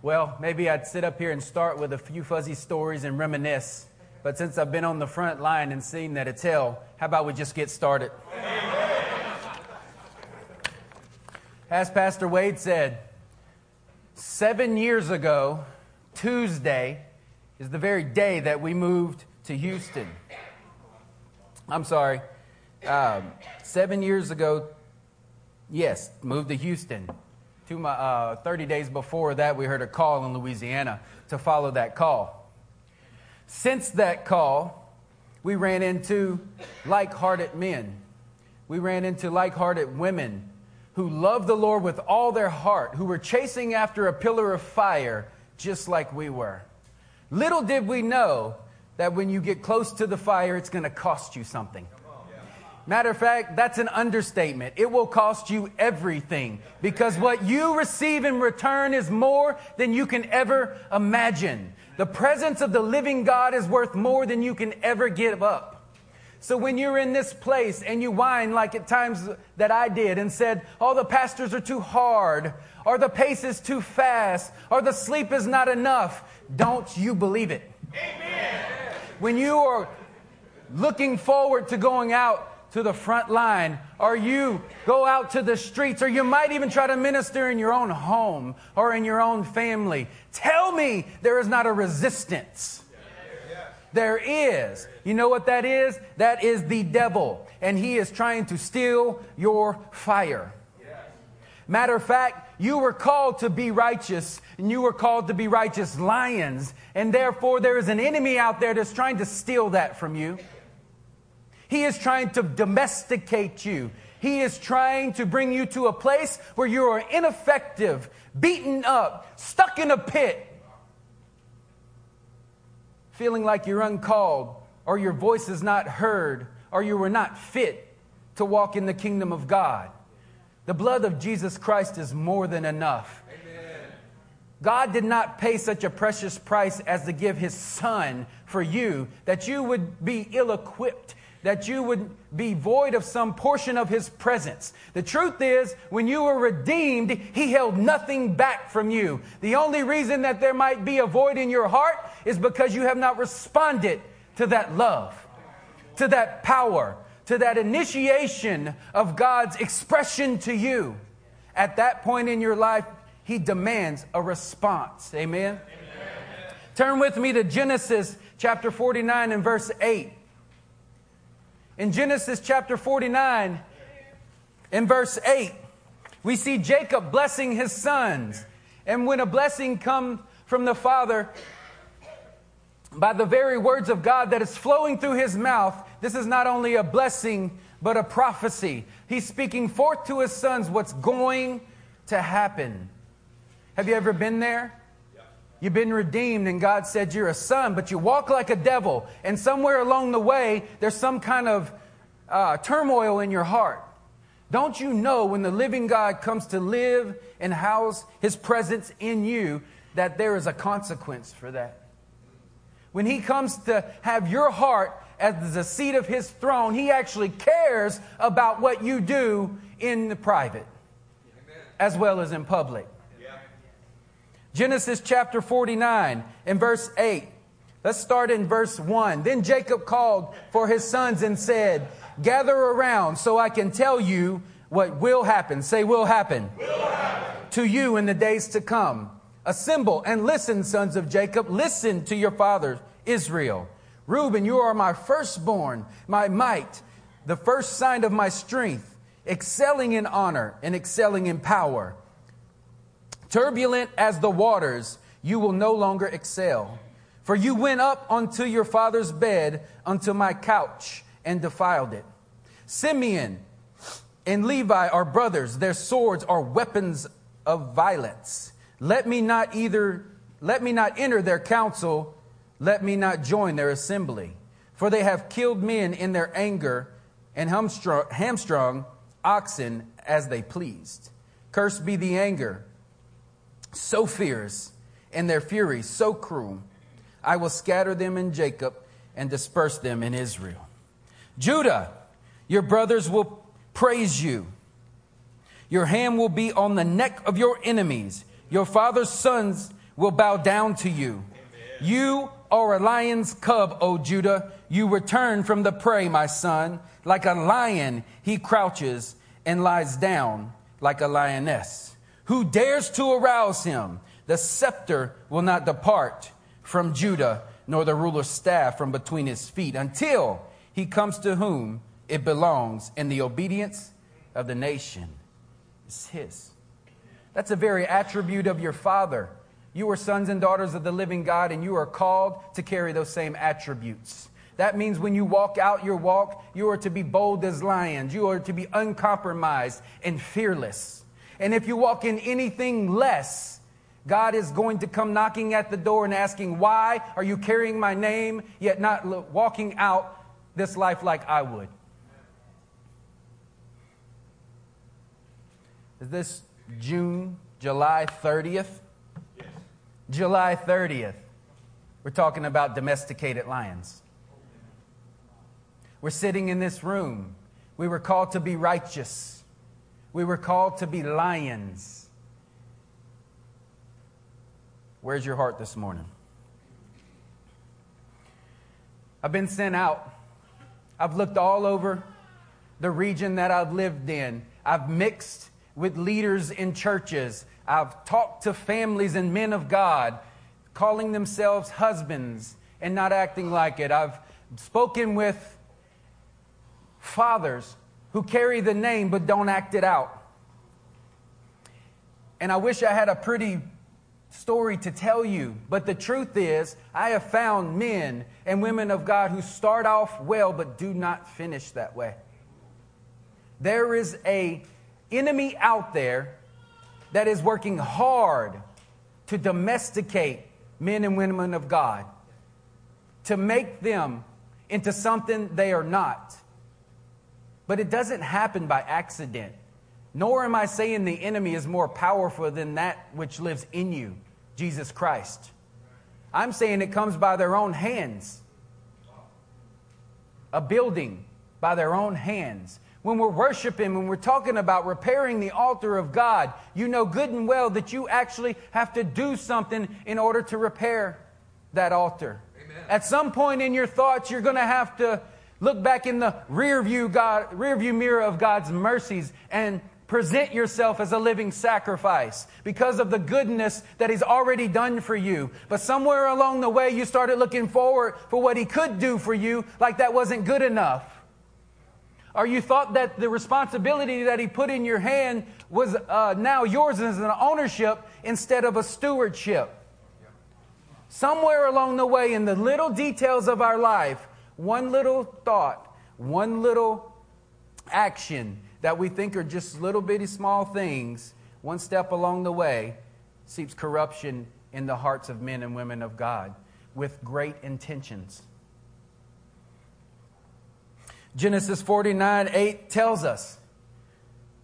Well, maybe I'd sit up here and start with a few fuzzy stories and reminisce. But since I've been on the front line and seen that it's hell, how about we just get started? As Pastor Wade said, seven years ago, Tuesday, is the very day that we moved to Houston. I'm sorry, um, seven years ago, yes, moved to Houston. Two, uh, 30 days before that, we heard a call in Louisiana to follow that call. Since that call, we ran into like hearted men. We ran into like hearted women who loved the Lord with all their heart, who were chasing after a pillar of fire just like we were. Little did we know that when you get close to the fire, it's going to cost you something. Matter of fact, that's an understatement. It will cost you everything because what you receive in return is more than you can ever imagine. The presence of the living God is worth more than you can ever give up. So when you're in this place and you whine like at times that I did and said, oh, the pastors are too hard, or the pace is too fast, or the sleep is not enough, don't you believe it. Amen. When you are looking forward to going out to the front line, or you go out to the streets, or you might even try to minister in your own home or in your own family. Tell me there is not a resistance. There is. You know what that is? That is the devil, and he is trying to steal your fire. Matter of fact, you were called to be righteous, and you were called to be righteous lions, and therefore there is an enemy out there that's trying to steal that from you. He is trying to domesticate you. He is trying to bring you to a place where you are ineffective, beaten up, stuck in a pit, feeling like you're uncalled, or your voice is not heard, or you were not fit to walk in the kingdom of God. The blood of Jesus Christ is more than enough. Amen. God did not pay such a precious price as to give his son for you that you would be ill equipped that you would be void of some portion of his presence. The truth is, when you were redeemed, he held nothing back from you. The only reason that there might be a void in your heart is because you have not responded to that love, to that power, to that initiation of God's expression to you. At that point in your life, he demands a response. Amen. Amen. Turn with me to Genesis chapter 49 and verse 8. In Genesis chapter 49, in verse 8, we see Jacob blessing his sons. And when a blessing comes from the Father, by the very words of God that is flowing through his mouth, this is not only a blessing, but a prophecy. He's speaking forth to his sons what's going to happen. Have you ever been there? You've been redeemed, and God said you're a son, but you walk like a devil. And somewhere along the way, there's some kind of uh, turmoil in your heart. Don't you know when the living God comes to live and house his presence in you, that there is a consequence for that? When he comes to have your heart as the seat of his throne, he actually cares about what you do in the private as well as in public. Genesis chapter 49 and verse 8. Let's start in verse 1. Then Jacob called for his sons and said, Gather around so I can tell you what will happen. Say, will happen. Will happen. To you in the days to come. Assemble and listen, sons of Jacob. Listen to your father, Israel. Reuben, you are my firstborn, my might, the first sign of my strength, excelling in honor and excelling in power. Turbulent as the waters, you will no longer excel. For you went up unto your father's bed, unto my couch, and defiled it. Simeon and Levi are brothers, their swords are weapons of violence. Let me not either let me not enter their council, let me not join their assembly. For they have killed men in their anger and hamstrung, hamstrung oxen as they pleased. Cursed be the anger so fierce, and their fury so cruel. I will scatter them in Jacob and disperse them in Israel. Judah, your brothers will praise you. Your hand will be on the neck of your enemies. Your father's sons will bow down to you. You are a lion's cub, O Judah. You return from the prey, my son. Like a lion, he crouches and lies down like a lioness. Who dares to arouse him? The scepter will not depart from Judah, nor the ruler's staff from between his feet, until he comes to whom it belongs, and the obedience of the nation is his. That's a very attribute of your father. You are sons and daughters of the living God, and you are called to carry those same attributes. That means when you walk out your walk, you are to be bold as lions. You are to be uncompromised and fearless. And if you walk in anything less, God is going to come knocking at the door and asking, Why are you carrying my name, yet not walking out this life like I would? Is this June, July 30th? Yes. July 30th. We're talking about domesticated lions. We're sitting in this room. We were called to be righteous. We were called to be lions. Where's your heart this morning? I've been sent out. I've looked all over the region that I've lived in. I've mixed with leaders in churches. I've talked to families and men of God calling themselves husbands and not acting like it. I've spoken with fathers who carry the name but don't act it out. And I wish I had a pretty story to tell you, but the truth is, I have found men and women of God who start off well but do not finish that way. There is a enemy out there that is working hard to domesticate men and women of God, to make them into something they are not. But it doesn't happen by accident. Nor am I saying the enemy is more powerful than that which lives in you, Jesus Christ. I'm saying it comes by their own hands. A building by their own hands. When we're worshiping, when we're talking about repairing the altar of God, you know good and well that you actually have to do something in order to repair that altar. Amen. At some point in your thoughts, you're going to have to Look back in the rear view, God, rear view mirror of God's mercies and present yourself as a living sacrifice because of the goodness that He's already done for you. But somewhere along the way, you started looking forward for what He could do for you, like that wasn't good enough. Or you thought that the responsibility that He put in your hand was uh, now yours as an ownership instead of a stewardship. Somewhere along the way, in the little details of our life, one little thought, one little action that we think are just little bitty small things, one step along the way, seeps corruption in the hearts of men and women of God with great intentions. Genesis 49 8 tells us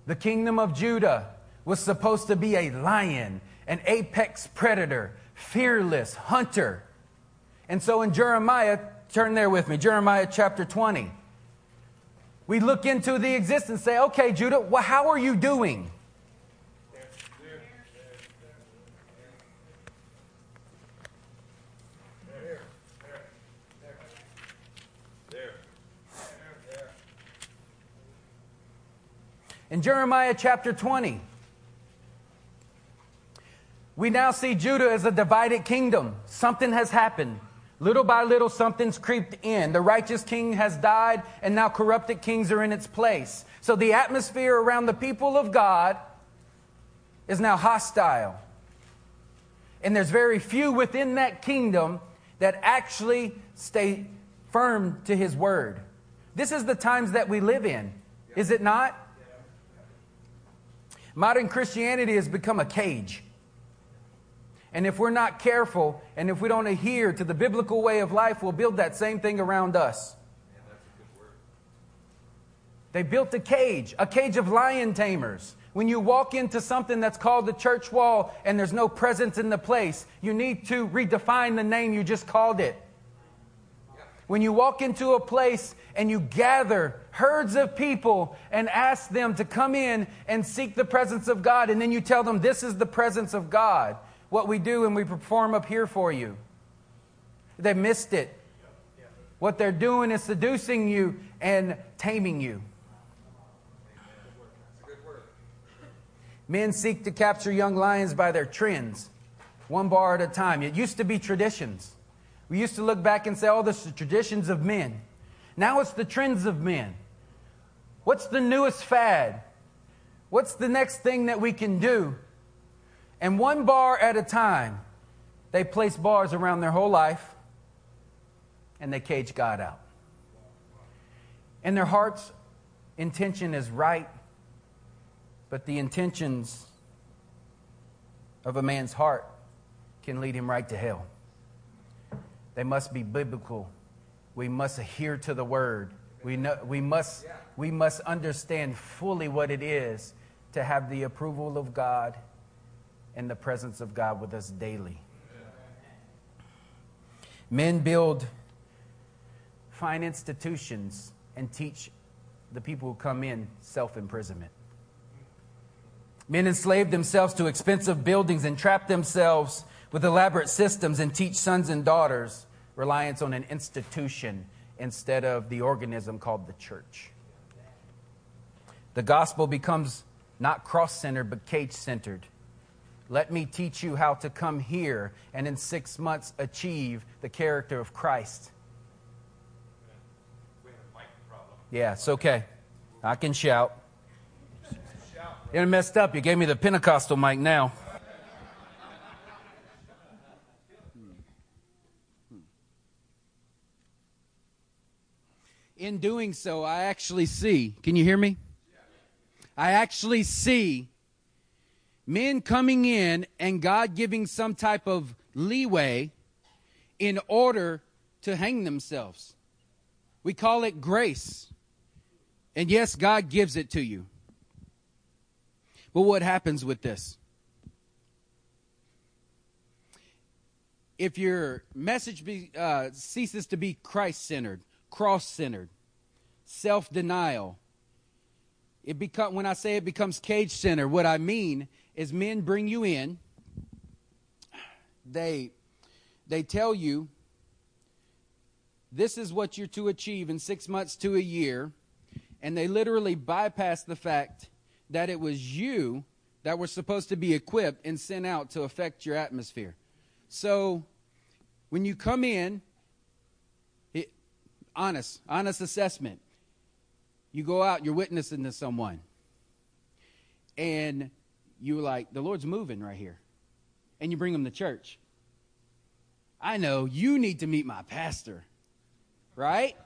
the kingdom of Judah was supposed to be a lion, an apex predator, fearless hunter. And so in Jeremiah Turn there with me, Jeremiah chapter 20. We look into the existence, say, okay, Judah, well, how are you doing? In Jeremiah chapter 20, we now see Judah as a divided kingdom. Something has happened. Little by little, something's creeped in. The righteous king has died, and now corrupted kings are in its place. So the atmosphere around the people of God is now hostile. And there's very few within that kingdom that actually stay firm to his word. This is the times that we live in, is it not? Modern Christianity has become a cage. And if we're not careful and if we don't adhere to the biblical way of life, we'll build that same thing around us. They built a cage, a cage of lion tamers. When you walk into something that's called the church wall and there's no presence in the place, you need to redefine the name you just called it. When you walk into a place and you gather herds of people and ask them to come in and seek the presence of God, and then you tell them this is the presence of God, what we do and we perform up here for you. They missed it. What they're doing is seducing you and taming you. Men seek to capture young lions by their trends, one bar at a time. It used to be traditions. We used to look back and say, oh, this is the traditions of men. Now it's the trends of men. What's the newest fad? What's the next thing that we can do? And one bar at a time, they place bars around their whole life and they cage God out. And their heart's intention is right, but the intentions of a man's heart can lead him right to hell. They must be biblical. We must adhere to the word. We, know, we, must, we must understand fully what it is to have the approval of God and the presence of God with us daily. Men build fine institutions and teach the people who come in self imprisonment. Men enslave themselves to expensive buildings and trap themselves with elaborate systems and teach sons and daughters reliance on an institution instead of the organism called the church. The gospel becomes not cross centered, but cage centered. Let me teach you how to come here and in six months achieve the character of Christ. Yeah, it's okay. I can shout. You're messed up. You gave me the Pentecostal mic now. In doing so, I actually see. Can you hear me? I actually see men coming in and God giving some type of leeway in order to hang themselves. We call it grace. And yes, God gives it to you. But what happens with this? If your message be, uh, ceases to be Christ centered, cross centered, self denial, it become when I say it becomes cage center, what I mean is men bring you in. They they tell you this is what you're to achieve in six months to a year, and they literally bypass the fact that it was you that were supposed to be equipped and sent out to affect your atmosphere. So when you come in, it, honest, honest assessment you go out, you're witnessing to someone, and you're like, the Lord's moving right here. And you bring them to church. I know you need to meet my pastor, right?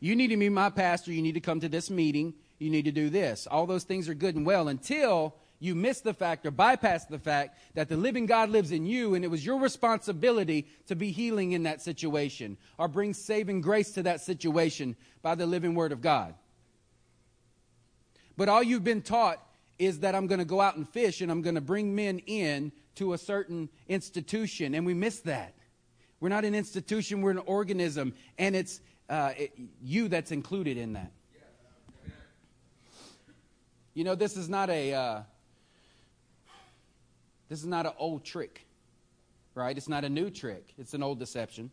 You need to meet my pastor. You need to come to this meeting. You need to do this. All those things are good and well until you miss the fact or bypass the fact that the living God lives in you and it was your responsibility to be healing in that situation or bring saving grace to that situation by the living word of God. But all you've been taught is that I'm going to go out and fish and I'm going to bring men in to a certain institution. And we miss that. We're not an institution, we're an organism. And it's uh, it, you that's included in that. You know, this is not a. Uh, this is not an old trick, right? It's not a new trick. It's an old deception,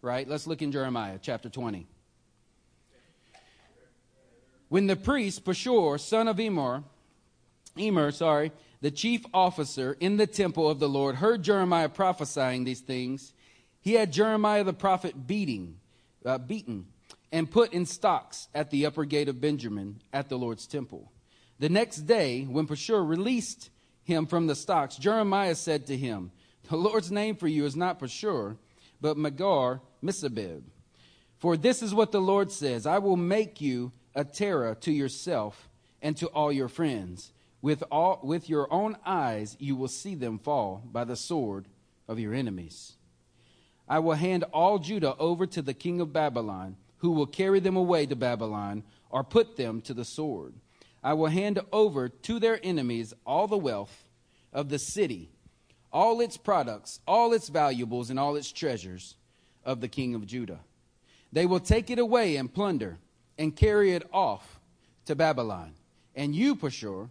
right? Let's look in Jeremiah chapter 20. When the priest, Pashur, son of Emor, Emer, sorry, the chief officer in the temple of the Lord, heard Jeremiah prophesying these things, he had Jeremiah the prophet beating, uh, beaten and put in stocks at the upper gate of Benjamin at the Lord's temple. The next day, when Pashur released him from the stocks, Jeremiah said to him, The Lord's name for you is not Pashur, but Magar Missabib. For this is what the Lord says I will make you a terror to yourself and to all your friends. With, all, with your own eyes, you will see them fall by the sword of your enemies. I will hand all Judah over to the king of Babylon, who will carry them away to Babylon or put them to the sword. I will hand over to their enemies all the wealth of the city, all its products, all its valuables, and all its treasures of the king of Judah. They will take it away and plunder and carry it off to Babylon. And you, Pashur,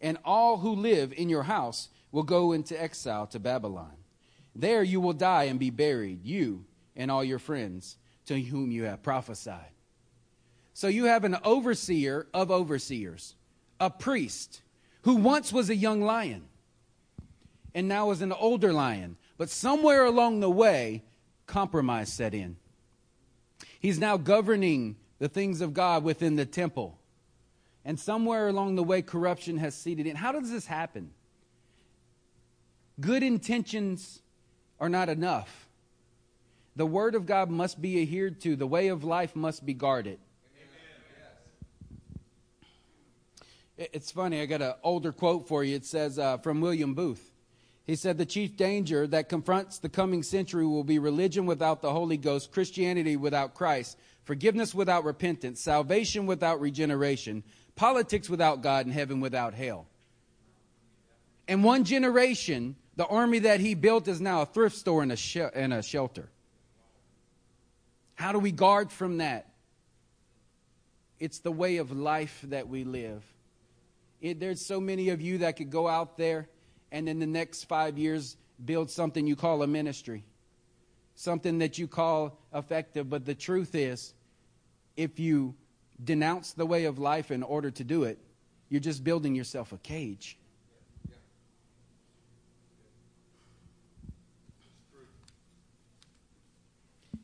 and all who live in your house will go into exile to Babylon. There you will die and be buried, you and all your friends to whom you have prophesied. So you have an overseer of overseers, a priest who once was a young lion and now is an older lion. But somewhere along the way, compromise set in. He's now governing the things of God within the temple. And somewhere along the way, corruption has seeded in. How does this happen? Good intentions are not enough. The word of God must be adhered to, the way of life must be guarded. It's funny, I got an older quote for you. It says uh, from William Booth. He said, The chief danger that confronts the coming century will be religion without the Holy Ghost, Christianity without Christ, forgiveness without repentance, salvation without regeneration, politics without God, and heaven without hell. In one generation, the army that he built is now a thrift store and a, sh- and a shelter. How do we guard from that? It's the way of life that we live. It, there's so many of you that could go out there and in the next five years build something you call a ministry, something that you call effective. But the truth is, if you denounce the way of life in order to do it, you're just building yourself a cage.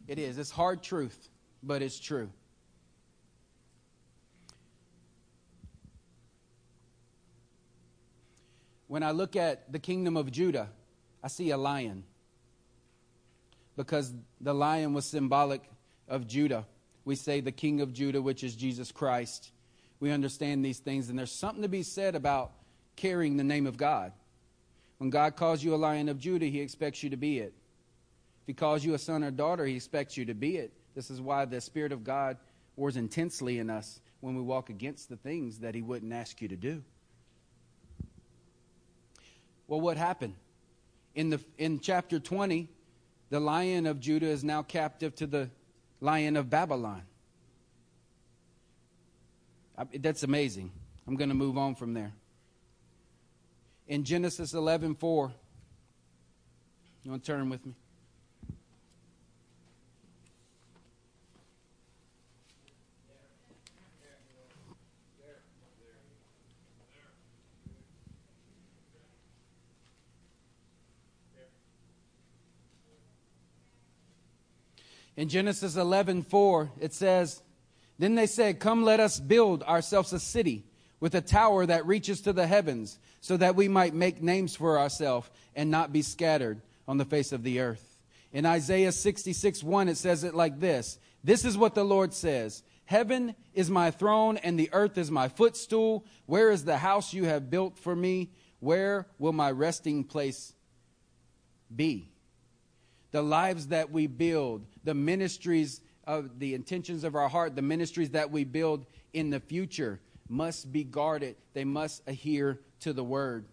It is. It's hard truth, but it's true. When I look at the kingdom of Judah, I see a lion because the lion was symbolic of Judah. We say the king of Judah, which is Jesus Christ. We understand these things, and there's something to be said about carrying the name of God. When God calls you a lion of Judah, he expects you to be it. If he calls you a son or daughter, he expects you to be it. This is why the Spirit of God wars intensely in us when we walk against the things that he wouldn't ask you to do. Well, what happened? In, the, in chapter 20, the lion of Judah is now captive to the lion of Babylon. I, that's amazing. I'm going to move on from there. In Genesis 11 4, you want to turn with me? In Genesis 11 4, it says, Then they said, Come, let us build ourselves a city with a tower that reaches to the heavens, so that we might make names for ourselves and not be scattered on the face of the earth. In Isaiah 66 1, it says it like this This is what the Lord says Heaven is my throne, and the earth is my footstool. Where is the house you have built for me? Where will my resting place be? the lives that we build, the ministries of the intentions of our heart, the ministries that we build in the future must be guarded. They must adhere to the word.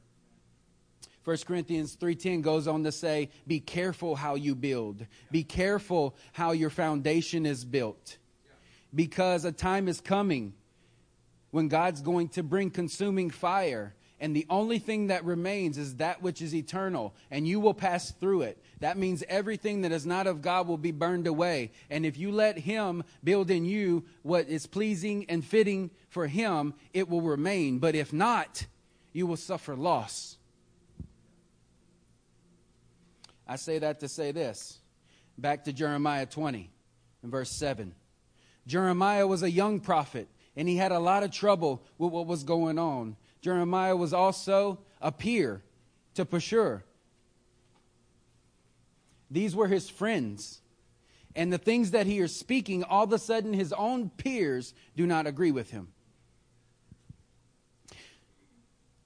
1 Corinthians 3:10 goes on to say, "Be careful how you build. Be careful how your foundation is built. Because a time is coming when God's going to bring consuming fire and the only thing that remains is that which is eternal, and you will pass through it. That means everything that is not of God will be burned away. And if you let Him build in you what is pleasing and fitting for Him, it will remain. But if not, you will suffer loss. I say that to say this. Back to Jeremiah 20 and verse 7. Jeremiah was a young prophet, and he had a lot of trouble with what was going on. Jeremiah was also a peer to Pashur. These were his friends. And the things that he is speaking, all of a sudden his own peers do not agree with him.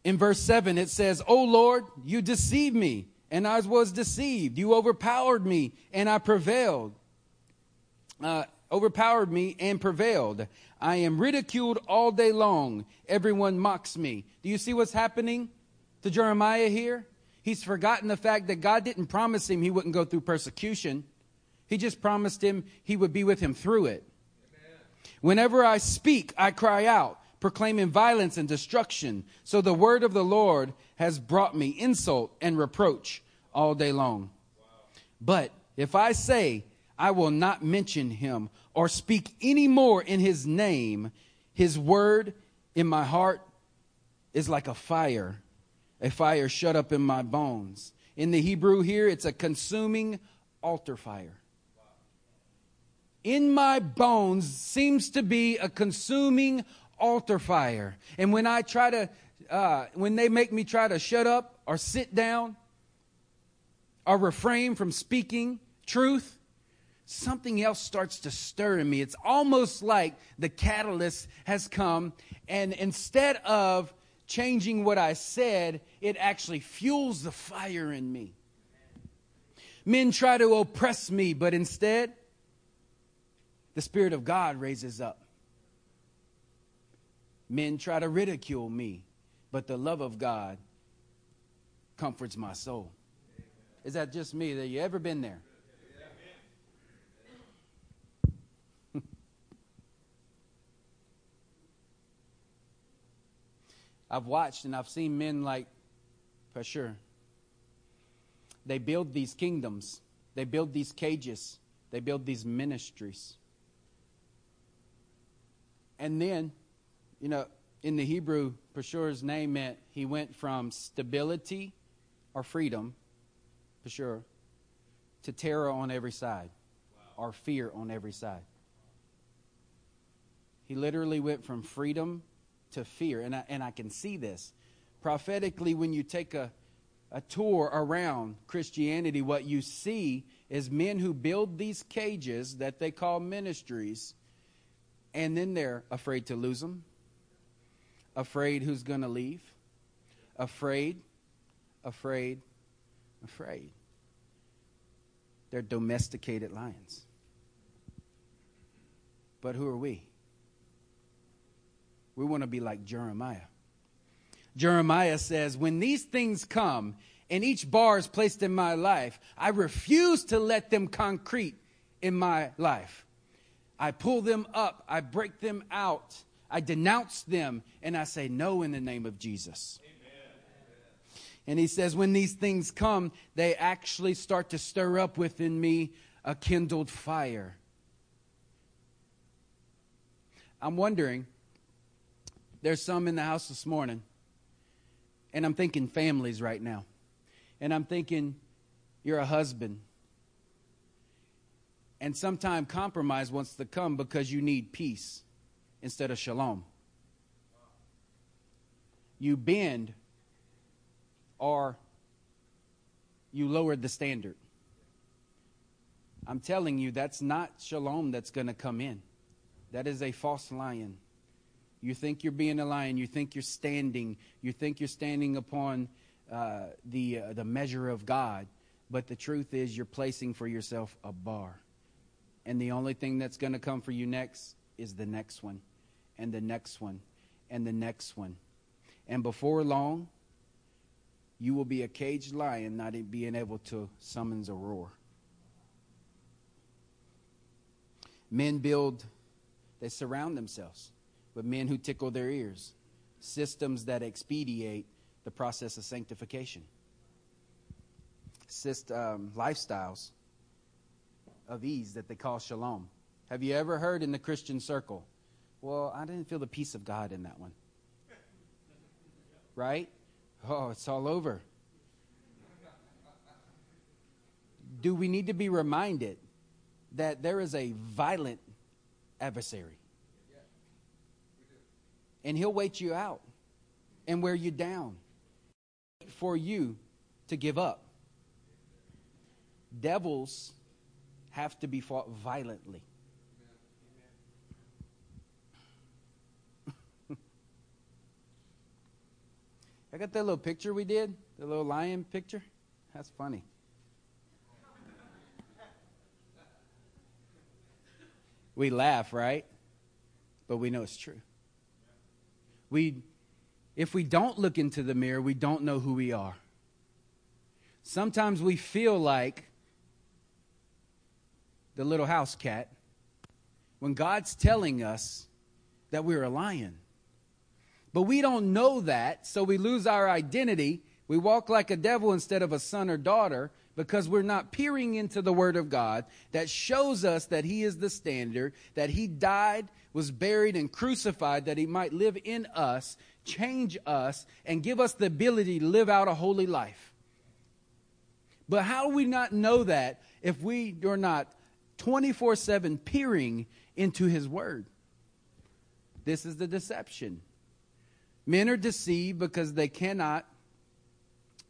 In verse 7, it says, O Lord, you deceived me, and I was deceived. You overpowered me, and I prevailed. Uh, overpowered me and prevailed. I am ridiculed all day long. Everyone mocks me. Do you see what's happening to Jeremiah here? He's forgotten the fact that God didn't promise him he wouldn't go through persecution. He just promised him he would be with him through it. Amen. Whenever I speak, I cry out, proclaiming violence and destruction. So the word of the Lord has brought me insult and reproach all day long. But if I say, I will not mention him or speak any more in his name, his word in my heart is like a fire, a fire shut up in my bones. In the Hebrew here, it's a consuming altar fire. In my bones seems to be a consuming altar fire. And when I try to, uh, when they make me try to shut up or sit down or refrain from speaking truth, something else starts to stir in me. It's almost like the catalyst has come, and instead of changing what I said, it actually fuels the fire in me. Men try to oppress me, but instead, the Spirit of God raises up. Men try to ridicule me, but the love of God comforts my soul. Is that just me? That you ever been there? I've watched and I've seen men like Pashur. They build these kingdoms, they build these cages, they build these ministries. And then, you know, in the Hebrew, Pashur's name meant he went from stability or freedom, Pashur, to terror on every side wow. or fear on every side. He literally went from freedom to fear. And I, and I can see this. Prophetically, when you take a, a tour around Christianity, what you see is men who build these cages that they call ministries, and then they're afraid to lose them, afraid who's going to leave, afraid, afraid, afraid. They're domesticated lions. But who are we? We want to be like Jeremiah. Jeremiah says, When these things come and each bar is placed in my life, I refuse to let them concrete in my life. I pull them up, I break them out, I denounce them, and I say no in the name of Jesus. Amen. And he says, when these things come, they actually start to stir up within me a kindled fire. I'm wondering there's some in the house this morning, and I'm thinking families right now. And I'm thinking you're a husband. And sometimes compromise wants to come because you need peace instead of shalom. You bend or you lowered the standard. I'm telling you, that's not shalom that's going to come in. That is a false lion. You think you're being a lion. You think you're standing. You think you're standing upon uh, the, uh, the measure of God. But the truth is, you're placing for yourself a bar. And the only thing that's going to come for you next is the next one, and the next one, and the next one. And before long, you will be a caged lion, not being able to summons a roar. Men build, they surround themselves but men who tickle their ears, systems that expedite the process of sanctification, Syst, um, lifestyles of ease that they call shalom. Have you ever heard in the Christian circle? Well, I didn't feel the peace of God in that one. Right? Oh, it's all over. Do we need to be reminded that there is a violent adversary? And he'll wait you out and wear you down for you to give up. Devils have to be fought violently. I got that little picture we did, the little lion picture. That's funny. we laugh, right? But we know it's true. We, if we don't look into the mirror, we don't know who we are. Sometimes we feel like the little house cat when God's telling us that we're a lion. But we don't know that, so we lose our identity We walk like a devil instead of a son or daughter because we're not peering into the Word of God that shows us that He is the standard, that He died, was buried, and crucified that He might live in us, change us, and give us the ability to live out a holy life. But how do we not know that if we are not 24 7 peering into His Word? This is the deception. Men are deceived because they cannot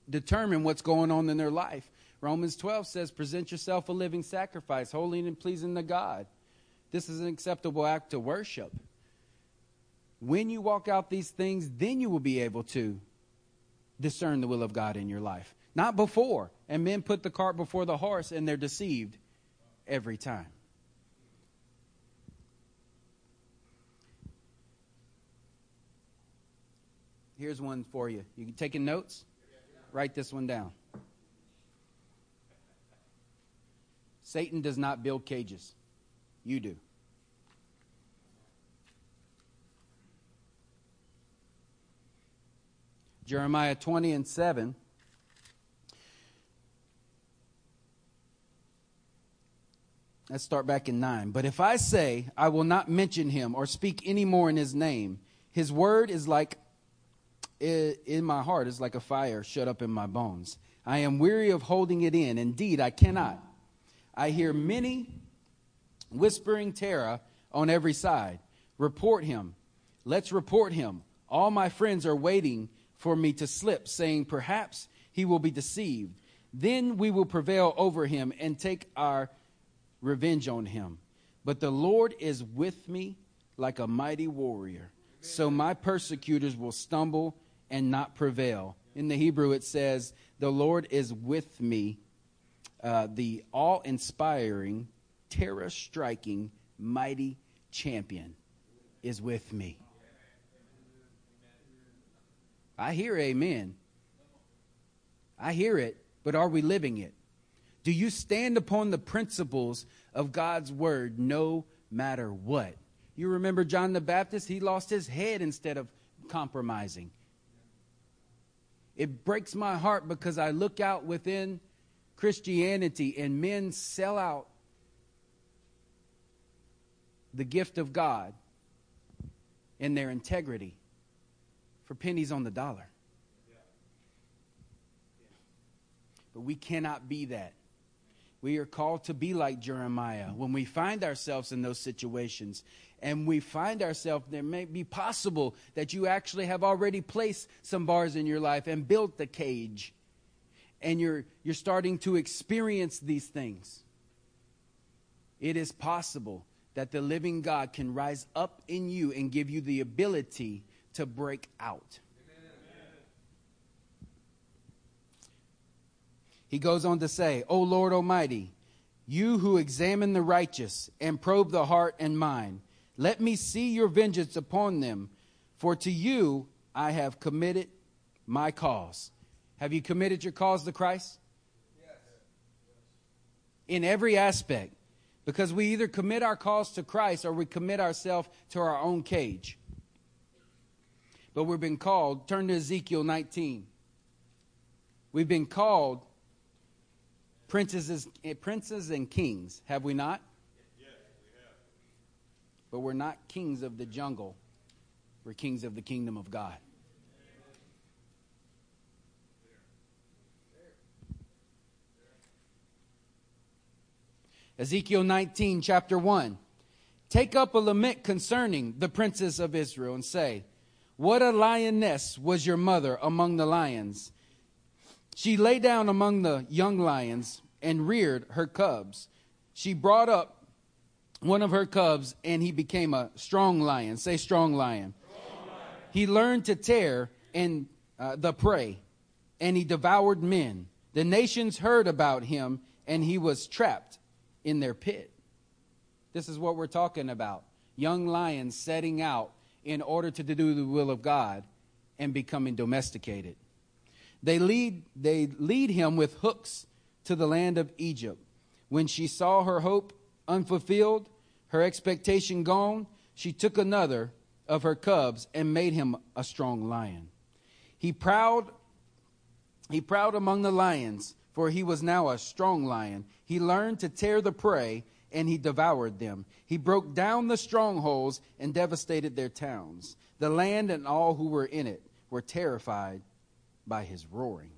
determine what's going on in their life. Romans 12 says, Present yourself a living sacrifice, holy and pleasing to God. This is an acceptable act to worship. When you walk out these things, then you will be able to discern the will of God in your life. Not before. And men put the cart before the horse and they're deceived every time. Here's one for you. You taking notes? Write this one down. Satan does not build cages. You do. Jeremiah 20 and 7. Let's start back in 9. But if I say, I will not mention him or speak any more in his name, his word is like in my heart is like a fire shut up in my bones. I am weary of holding it in. Indeed, I cannot. I hear many whispering terror on every side. Report him. Let's report him. All my friends are waiting for me to slip, saying, Perhaps he will be deceived. Then we will prevail over him and take our revenge on him. But the Lord is with me like a mighty warrior. So my persecutors will stumble and not prevail. In the Hebrew, it says, The Lord is with me, uh, the awe inspiring, terror striking, mighty champion is with me. I hear amen. I hear it, but are we living it? Do you stand upon the principles of God's word no matter what? You remember John the Baptist? He lost his head instead of compromising. It breaks my heart because I look out within Christianity and men sell out the gift of God and their integrity for pennies on the dollar. But we cannot be that. We are called to be like Jeremiah when we find ourselves in those situations and we find ourselves, there may be possible that you actually have already placed some bars in your life and built the cage. And you're, you're starting to experience these things. It is possible that the living God can rise up in you and give you the ability to break out. He goes on to say, O Lord Almighty, you who examine the righteous and probe the heart and mind, let me see your vengeance upon them, for to you I have committed my cause. Have you committed your cause to Christ? Yes. In every aspect. Because we either commit our cause to Christ or we commit ourselves to our own cage. But we've been called, turn to Ezekiel 19. We've been called princes, eh, princes and kings, have we not? Yes, we have. But we're not kings of the jungle, we're kings of the kingdom of God. Ezekiel 19, chapter 1. Take up a lament concerning the princess of Israel and say, What a lioness was your mother among the lions. She lay down among the young lions and reared her cubs. She brought up one of her cubs and he became a strong lion. Say, strong lion. Strong lion. He learned to tear and uh, the prey, and he devoured men. The nations heard about him, and he was trapped in their pit. This is what we're talking about. Young lions setting out in order to do the will of God and becoming domesticated. They lead, they lead him with hooks to the land of Egypt. When she saw her hope unfulfilled, her expectation gone, she took another of her cubs and made him a strong lion. He prowled He prowled among the lions, for he was now a strong lion. He learned to tear the prey, and he devoured them. He broke down the strongholds and devastated their towns. The land and all who were in it were terrified by his roaring.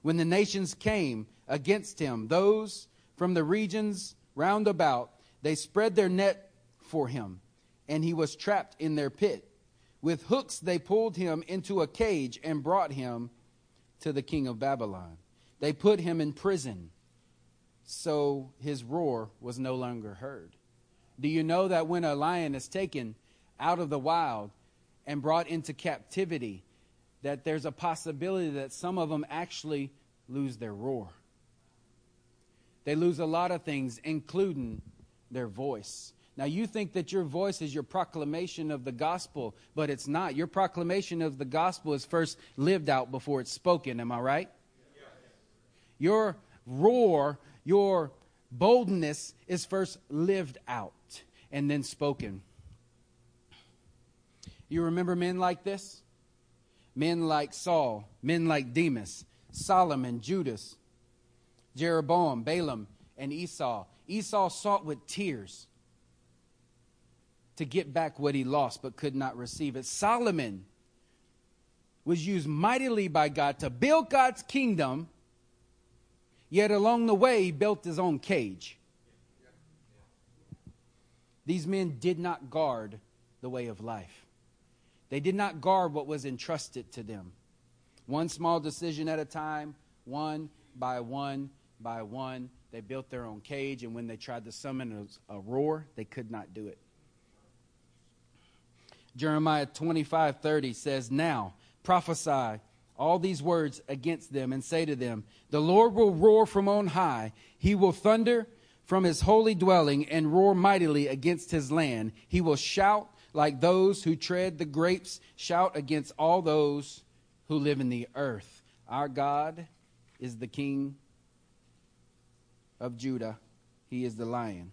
When the nations came against him, those from the regions round about, they spread their net for him, and he was trapped in their pit. With hooks they pulled him into a cage and brought him to the king of Babylon. They put him in prison, so his roar was no longer heard. Do you know that when a lion is taken out of the wild and brought into captivity, that there's a possibility that some of them actually lose their roar? They lose a lot of things, including their voice. Now, you think that your voice is your proclamation of the gospel, but it's not. Your proclamation of the gospel is first lived out before it's spoken. Am I right? Your roar, your boldness is first lived out and then spoken. You remember men like this? Men like Saul, men like Demas, Solomon, Judas, Jeroboam, Balaam, and Esau. Esau sought with tears to get back what he lost but could not receive it. Solomon was used mightily by God to build God's kingdom, yet along the way, he built his own cage. These men did not guard the way of life, they did not guard what was entrusted to them. One small decision at a time, one by one by one, they built their own cage, and when they tried to summon a, a roar, they could not do it. Jeremiah 25 30 says, Now prophesy all these words against them and say to them, The Lord will roar from on high, he will thunder from his holy dwelling and roar mightily against his land. He will shout like those who tread the grapes, shout against all those who live in the earth. Our God is the King of Judah. He is the lion.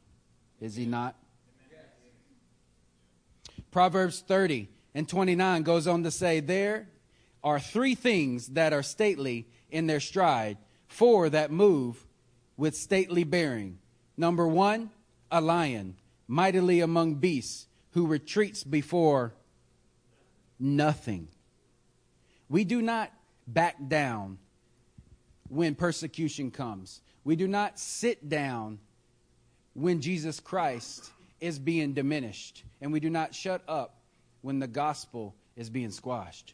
Is he not? Proverbs 30 and 29 goes on to say, There are three things that are stately in their stride, four that move with stately bearing. Number one, a lion, mightily among beasts, who retreats before nothing. We do not back down when persecution comes. We do not sit down when Jesus Christ is being diminished, and we do not shut up when the gospel is being squashed.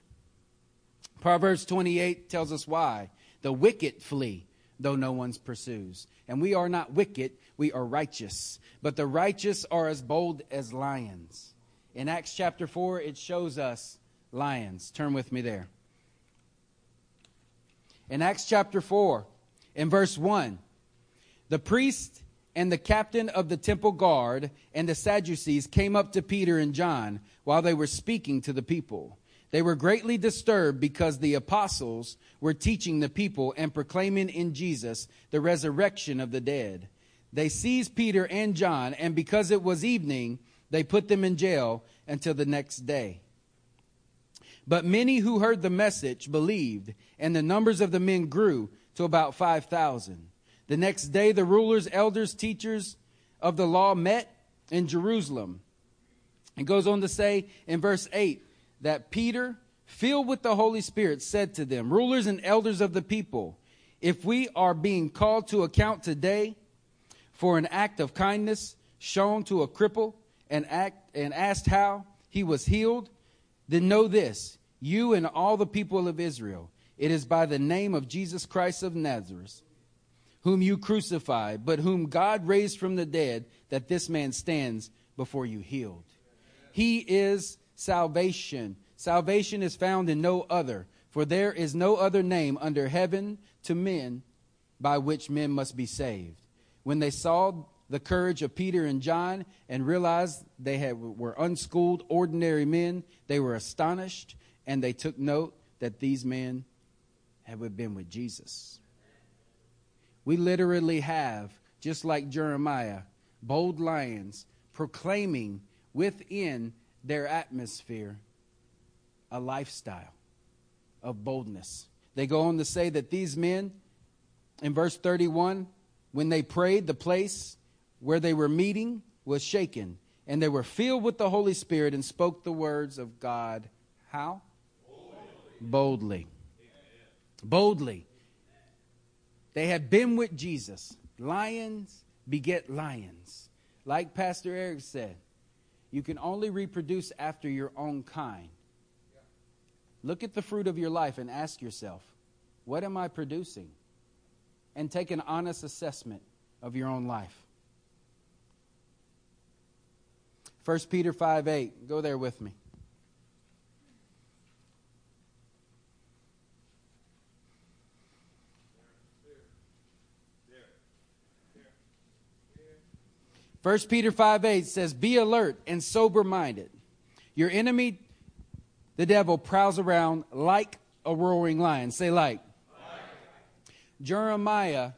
Proverbs 28 tells us why. The wicked flee, though no one pursues. And we are not wicked, we are righteous. But the righteous are as bold as lions. In Acts chapter 4, it shows us lions. Turn with me there. In Acts chapter 4, in verse 1, the priest and the captain of the temple guard and the Sadducees came up to Peter and John while they were speaking to the people. They were greatly disturbed because the apostles were teaching the people and proclaiming in Jesus the resurrection of the dead. They seized Peter and John, and because it was evening, they put them in jail until the next day. But many who heard the message believed, and the numbers of the men grew to about 5,000. The next day, the rulers, elders, teachers of the law met in Jerusalem. It goes on to say in verse 8 that Peter, filled with the Holy Spirit, said to them, Rulers and elders of the people, if we are being called to account today for an act of kindness shown to a cripple and, act, and asked how he was healed, then know this, you and all the people of Israel, it is by the name of Jesus Christ of Nazareth whom you crucified, but whom God raised from the dead, that this man stands before you healed. He is salvation. Salvation is found in no other, for there is no other name under heaven to men by which men must be saved. When they saw the courage of Peter and John and realized they had, were unschooled, ordinary men, they were astonished and they took note that these men had been with Jesus. We literally have, just like Jeremiah, bold lions proclaiming within their atmosphere a lifestyle of boldness. They go on to say that these men, in verse 31, when they prayed, the place where they were meeting was shaken, and they were filled with the Holy Spirit and spoke the words of God. How? Boldly. Boldly. They had been with Jesus. Lions beget lions. Like Pastor Eric said, you can only reproduce after your own kind. Look at the fruit of your life and ask yourself, what am I producing? And take an honest assessment of your own life. 1 Peter 5 8. Go there with me. First Peter 5 8 says, Be alert and sober minded. Your enemy, the devil, prowls around like a roaring lion. Say, like. like. Jeremiah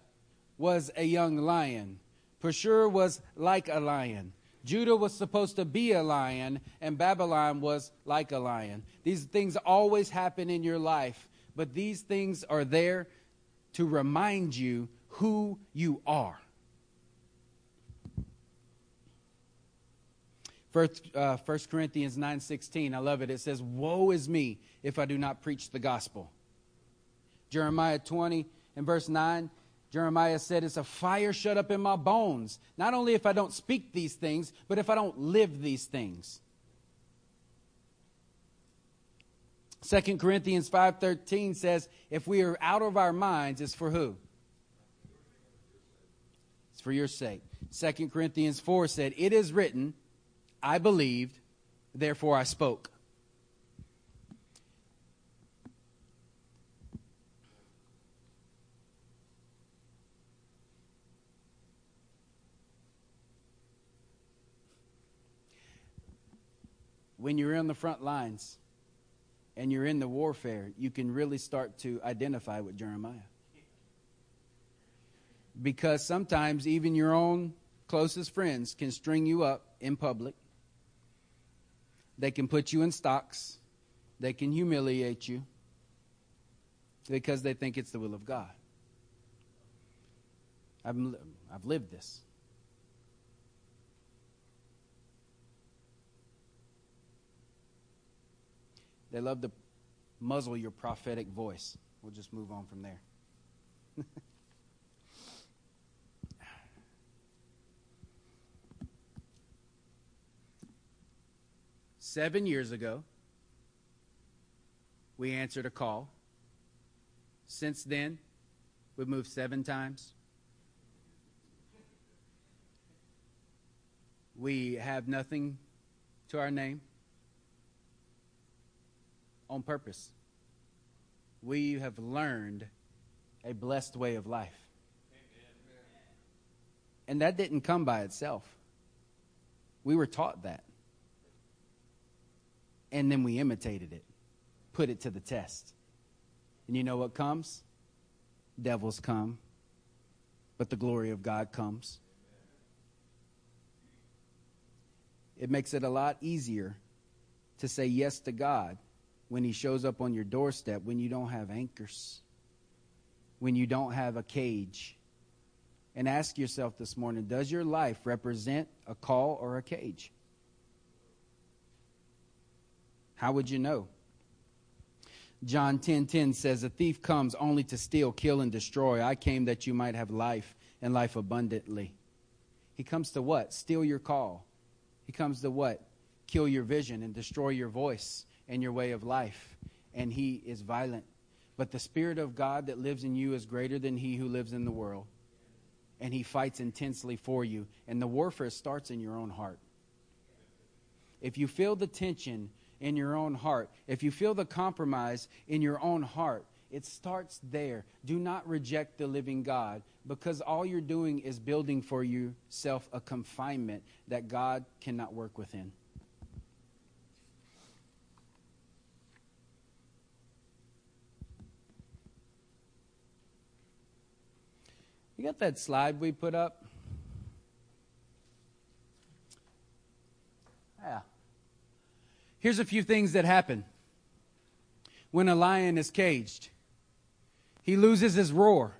was a young lion. Pashur was like a lion. Judah was supposed to be a lion, and Babylon was like a lion. These things always happen in your life, but these things are there to remind you who you are. First, uh, 1 Corinthians 9.16, I love it. It says, Woe is me if I do not preach the gospel. Jeremiah 20 and verse 9, Jeremiah said, It's a fire shut up in my bones. Not only if I don't speak these things, but if I don't live these things. 2 Corinthians 5:13 says, if we are out of our minds, it's for who? It's for your sake. 2 Corinthians 4 said, It is written, I believed, therefore I spoke. When you're in the front lines and you're in the warfare, you can really start to identify with Jeremiah. Because sometimes even your own closest friends can string you up in public they can put you in stocks. They can humiliate you because they think it's the will of God. I've, I've lived this. They love to muzzle your prophetic voice. We'll just move on from there. Seven years ago, we answered a call. Since then, we've moved seven times. We have nothing to our name on purpose. We have learned a blessed way of life. And that didn't come by itself. We were taught that and then we imitated it, put it to the test. And you know what comes? Devils come, but the glory of God comes. It makes it a lot easier to say yes to God when He shows up on your doorstep when you don't have anchors, when you don't have a cage. And ask yourself this morning does your life represent a call or a cage? How would you know? John 10:10 10, 10 says, "A thief comes only to steal, kill and destroy. I came that you might have life and life abundantly." He comes to what? Steal your call. He comes to what? Kill your vision and destroy your voice and your way of life. And he is violent. But the spirit of God that lives in you is greater than he who lives in the world. And he fights intensely for you. And the warfare starts in your own heart. If you feel the tension in your own heart, if you feel the compromise in your own heart, it starts there. Do not reject the living God because all you're doing is building for yourself a confinement that God cannot work within. You got that slide we put up? Yeah. Here's a few things that happen when a lion is caged. He loses his roar.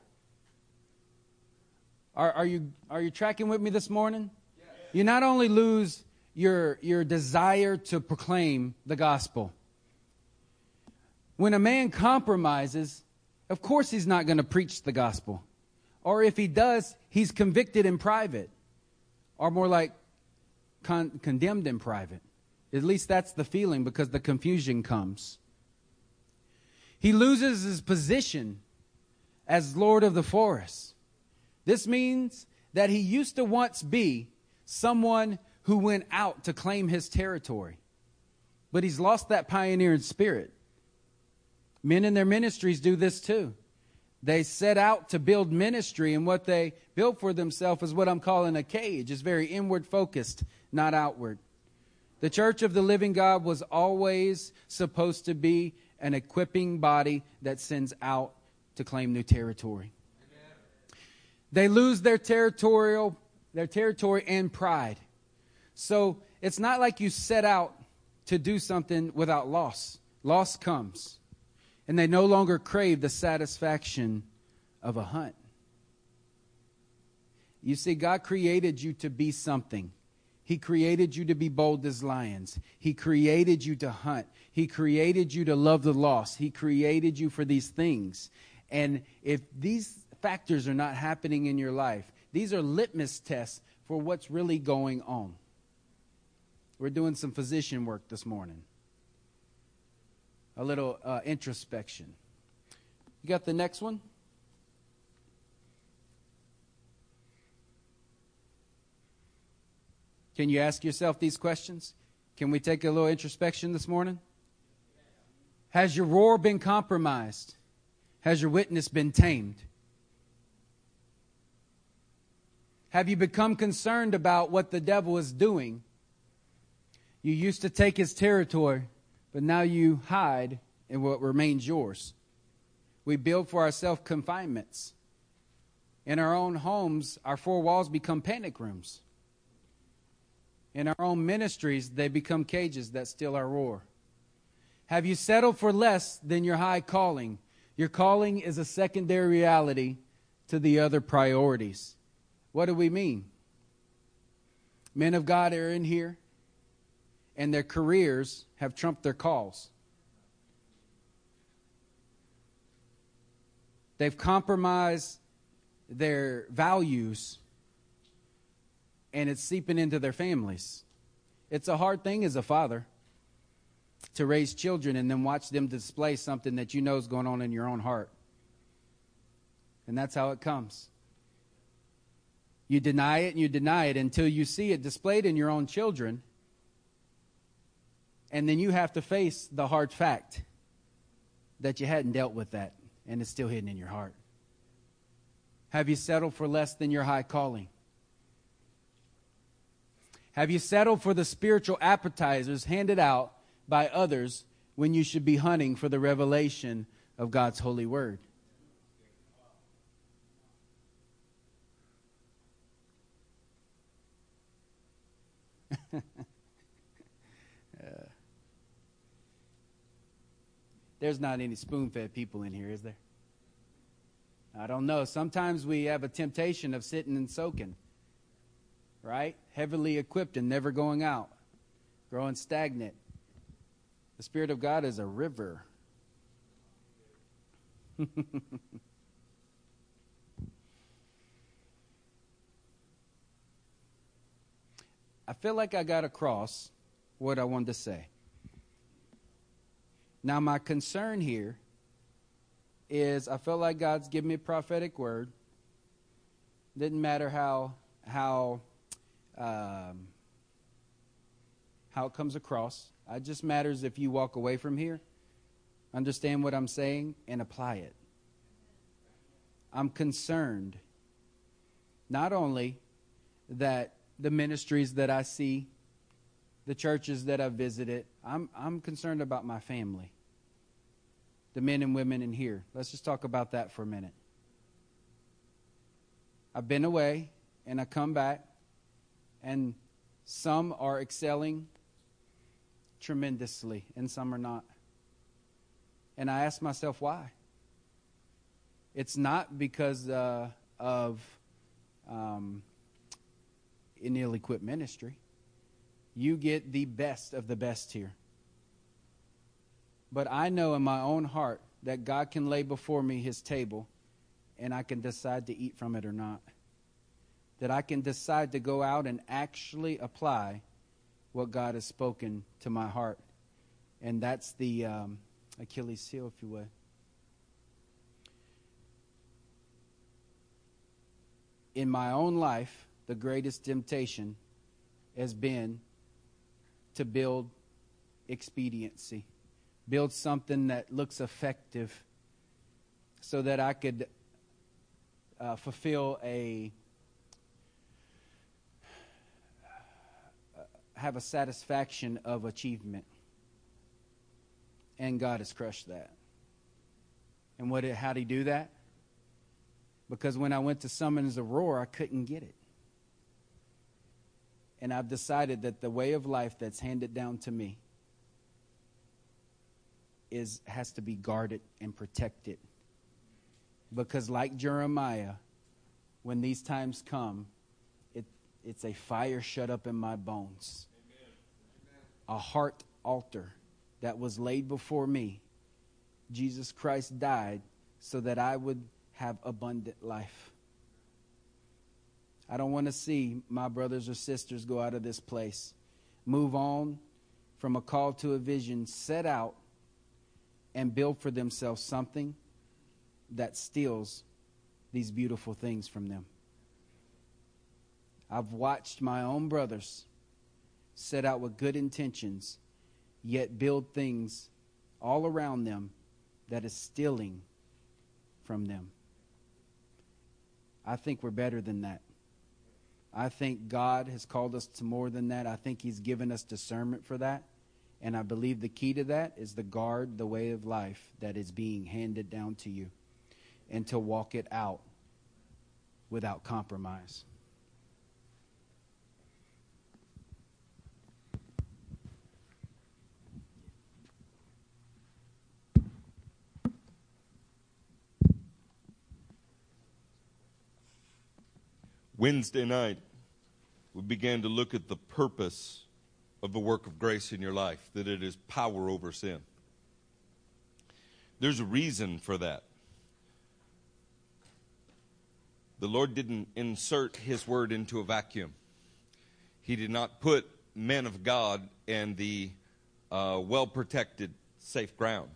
Are, are, you, are you tracking with me this morning? Yes. You not only lose your, your desire to proclaim the gospel, when a man compromises, of course he's not going to preach the gospel. Or if he does, he's convicted in private. Or more like con- condemned in private. At least that's the feeling because the confusion comes. He loses his position as Lord of the forest. This means that he used to once be someone who went out to claim his territory, but he's lost that pioneering spirit. Men in their ministries do this too. They set out to build ministry, and what they built for themselves is what I'm calling a cage. It's very inward focused, not outward. The church of the living God was always supposed to be an equipping body that sends out to claim new territory. Amen. They lose their territorial their territory and pride. So it's not like you set out to do something without loss. Loss comes. And they no longer crave the satisfaction of a hunt. You see, God created you to be something. He created you to be bold as lions. He created you to hunt. He created you to love the lost. He created you for these things. And if these factors are not happening in your life, these are litmus tests for what's really going on. We're doing some physician work this morning, a little uh, introspection. You got the next one? Can you ask yourself these questions? Can we take a little introspection this morning? Has your roar been compromised? Has your witness been tamed? Have you become concerned about what the devil is doing? You used to take his territory, but now you hide in what remains yours. We build for ourselves confinements. In our own homes, our four walls become panic rooms. In our own ministries, they become cages that still our roar. Have you settled for less than your high calling? Your calling is a secondary reality to the other priorities. What do we mean? Men of God are in here, and their careers have trumped their calls. They've compromised their values and it's seeping into their families. It's a hard thing as a father to raise children and then watch them display something that you know is going on in your own heart. And that's how it comes. You deny it and you deny it until you see it displayed in your own children. And then you have to face the hard fact that you hadn't dealt with that and it's still hidden in your heart. Have you settled for less than your high calling? Have you settled for the spiritual appetizers handed out by others when you should be hunting for the revelation of God's holy word? there's not any spoon fed people in here, is there? I don't know. Sometimes we have a temptation of sitting and soaking right? Heavily equipped and never going out, growing stagnant. The Spirit of God is a river. I feel like I got across what I wanted to say. Now, my concern here is I felt like God's given me a prophetic word. Didn't matter how how um, how it comes across. It just matters if you walk away from here, understand what I'm saying, and apply it. I'm concerned not only that the ministries that I see, the churches that I've visited, I'm, I'm concerned about my family, the men and women in here. Let's just talk about that for a minute. I've been away and I come back and some are excelling tremendously, and some are not. And I ask myself, why? It's not because uh, of um, an ill equipped ministry. You get the best of the best here. But I know in my own heart that God can lay before me his table and I can decide to eat from it or not. That I can decide to go out and actually apply what God has spoken to my heart. And that's the um, Achilles heel, if you would. In my own life, the greatest temptation has been to build expediency, build something that looks effective so that I could uh, fulfill a have a satisfaction of achievement. And God has crushed that. And what how did he do that? Because when I went to summons a roar, I couldn't get it. And I've decided that the way of life that's handed down to me is has to be guarded and protected. Because like Jeremiah, when these times come, it, it's a fire shut up in my bones. A heart altar that was laid before me. Jesus Christ died so that I would have abundant life. I don't want to see my brothers or sisters go out of this place, move on from a call to a vision, set out and build for themselves something that steals these beautiful things from them. I've watched my own brothers set out with good intentions, yet build things all around them that is stealing from them. I think we're better than that. I think God has called us to more than that. I think He's given us discernment for that. And I believe the key to that is to guard the way of life that is being handed down to you and to walk it out without compromise. Wednesday night, we began to look at the purpose of the work of grace in your life, that it is power over sin. There's a reason for that. The Lord didn't insert His word into a vacuum. He did not put men of God in the uh, well protected, safe ground.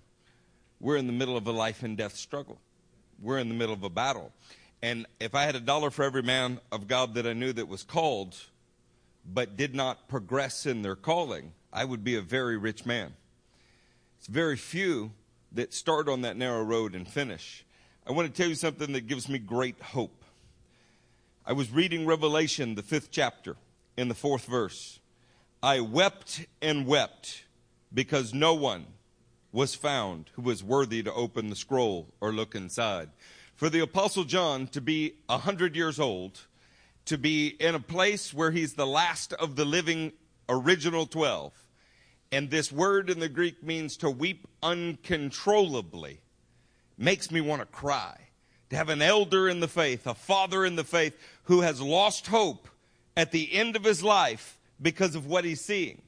We're in the middle of a life and death struggle, we're in the middle of a battle. And if I had a dollar for every man of God that I knew that was called, but did not progress in their calling, I would be a very rich man. It's very few that start on that narrow road and finish. I want to tell you something that gives me great hope. I was reading Revelation, the fifth chapter, in the fourth verse. I wept and wept because no one was found who was worthy to open the scroll or look inside for the Apostle John to be a hundred years old, to be in a place where he's the last of the living original 12. And this word in the Greek means to weep uncontrollably, makes me want to cry. To have an elder in the faith, a father in the faith who has lost hope at the end of his life because of what he's seeing.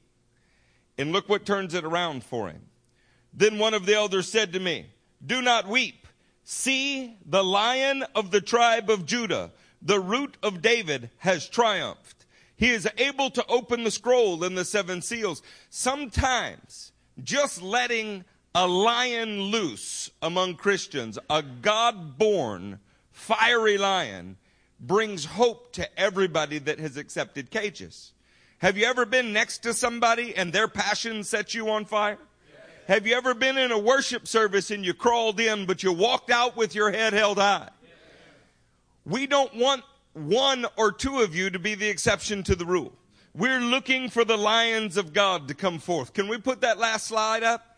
And look what turns it around for him. Then one of the elders said to me, Do not weep. See, the lion of the tribe of Judah, the root of David, has triumphed. He is able to open the scroll and the seven seals. Sometimes just letting a lion loose among Christians, a God born fiery lion, brings hope to everybody that has accepted cages. Have you ever been next to somebody and their passion sets you on fire? Have you ever been in a worship service and you crawled in, but you walked out with your head held high? We don't want one or two of you to be the exception to the rule. We're looking for the lions of God to come forth. Can we put that last slide up?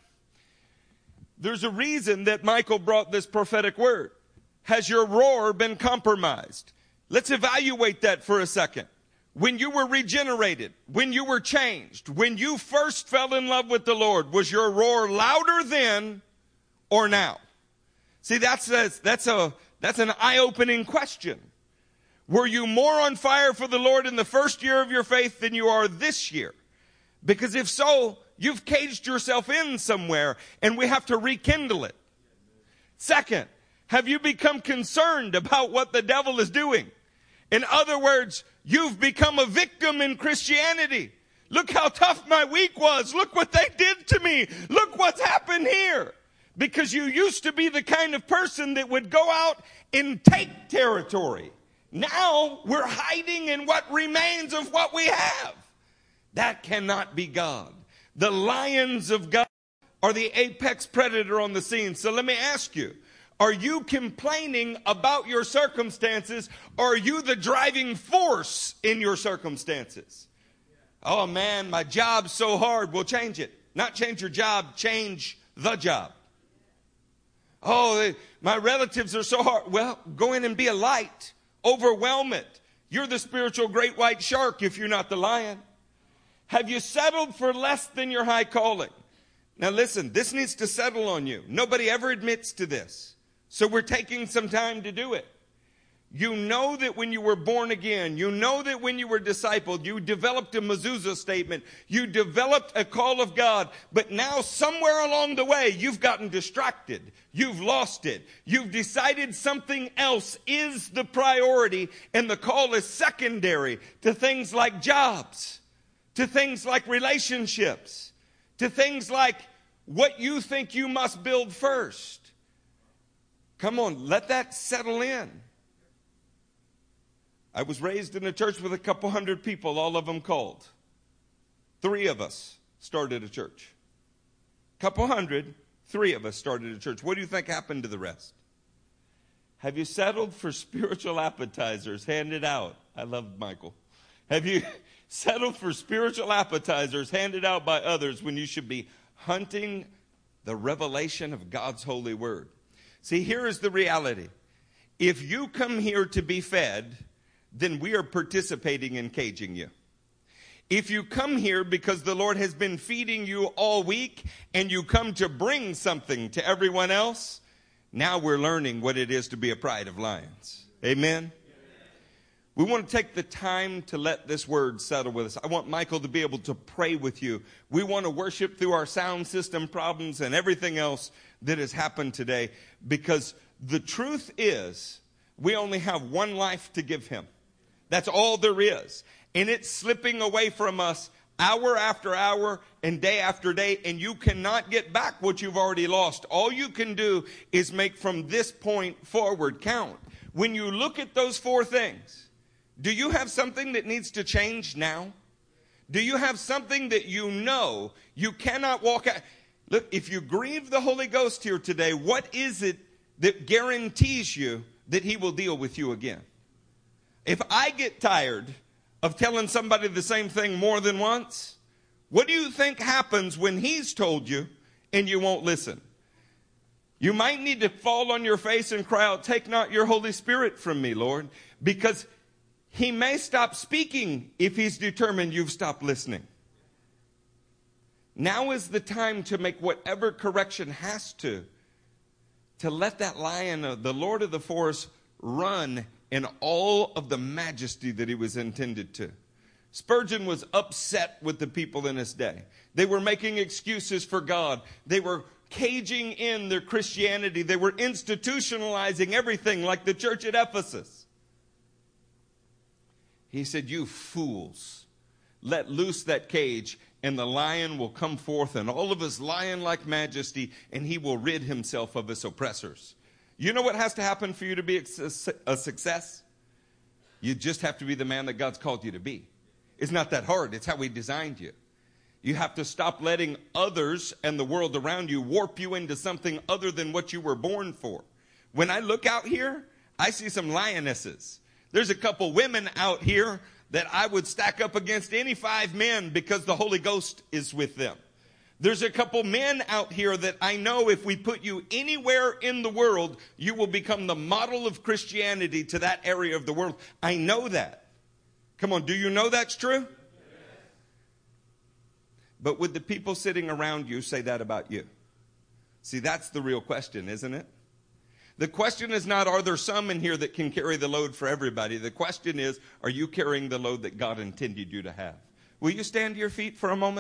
There's a reason that Michael brought this prophetic word. Has your roar been compromised? Let's evaluate that for a second when you were regenerated, when you were changed, when you first fell in love with the Lord, was your roar louder then or now? See, that's a, that's a, that's an eye-opening question. Were you more on fire for the Lord in the first year of your faith than you are this year? Because if so, you've caged yourself in somewhere and we have to rekindle it. Second, have you become concerned about what the devil is doing? In other words, you've become a victim in Christianity. Look how tough my week was. Look what they did to me. Look what's happened here. Because you used to be the kind of person that would go out and take territory. Now we're hiding in what remains of what we have. That cannot be God. The lions of God are the apex predator on the scene. So let me ask you, are you complaining about your circumstances or are you the driving force in your circumstances? Oh man, my job's so hard. We'll change it. Not change your job, change the job. Oh, eh, my relatives are so hard. Well, go in and be a light. Overwhelm it. You're the spiritual great white shark if you're not the lion. Have you settled for less than your high calling? Now listen, this needs to settle on you. Nobody ever admits to this. So we're taking some time to do it. You know that when you were born again, you know that when you were discipled, you developed a mezuzah statement, you developed a call of God, but now somewhere along the way, you've gotten distracted. You've lost it. You've decided something else is the priority and the call is secondary to things like jobs, to things like relationships, to things like what you think you must build first. Come on, let that settle in. I was raised in a church with a couple hundred people, all of them called. Three of us started a church. Couple hundred, three of us started a church. What do you think happened to the rest? Have you settled for spiritual appetizers handed out? I love Michael. Have you settled for spiritual appetizers handed out by others when you should be hunting the revelation of God's holy word? See, here is the reality. If you come here to be fed, then we are participating in caging you. If you come here because the Lord has been feeding you all week and you come to bring something to everyone else, now we're learning what it is to be a pride of lions. Amen. We want to take the time to let this word settle with us. I want Michael to be able to pray with you. We want to worship through our sound system problems and everything else that has happened today because the truth is we only have one life to give him. That's all there is. And it's slipping away from us hour after hour and day after day, and you cannot get back what you've already lost. All you can do is make from this point forward count. When you look at those four things, do you have something that needs to change now? Do you have something that you know you cannot walk out? Look, if you grieve the Holy Ghost here today, what is it that guarantees you that He will deal with you again? If I get tired of telling somebody the same thing more than once, what do you think happens when he's told you and you won't listen? You might need to fall on your face and cry out, Take not your Holy Spirit from me, Lord, because he may stop speaking if he's determined you've stopped listening. Now is the time to make whatever correction has to, to let that lion, the Lord of the forest, run in all of the majesty that he was intended to. Spurgeon was upset with the people in his day. They were making excuses for God. They were caging in their Christianity. They were institutionalizing everything like the church at Ephesus. He said, You fools, let loose that cage, and the lion will come forth in all of his lion like majesty, and he will rid himself of his oppressors. You know what has to happen for you to be a success? You just have to be the man that God's called you to be. It's not that hard, it's how He designed you. You have to stop letting others and the world around you warp you into something other than what you were born for. When I look out here, I see some lionesses. There's a couple women out here that I would stack up against any five men because the Holy Ghost is with them. There's a couple men out here that I know if we put you anywhere in the world, you will become the model of Christianity to that area of the world. I know that. Come on, do you know that's true? But would the people sitting around you say that about you? See, that's the real question, isn't it? The question is not, are there some in here that can carry the load for everybody? The question is, are you carrying the load that God intended you to have? Will you stand to your feet for a moment?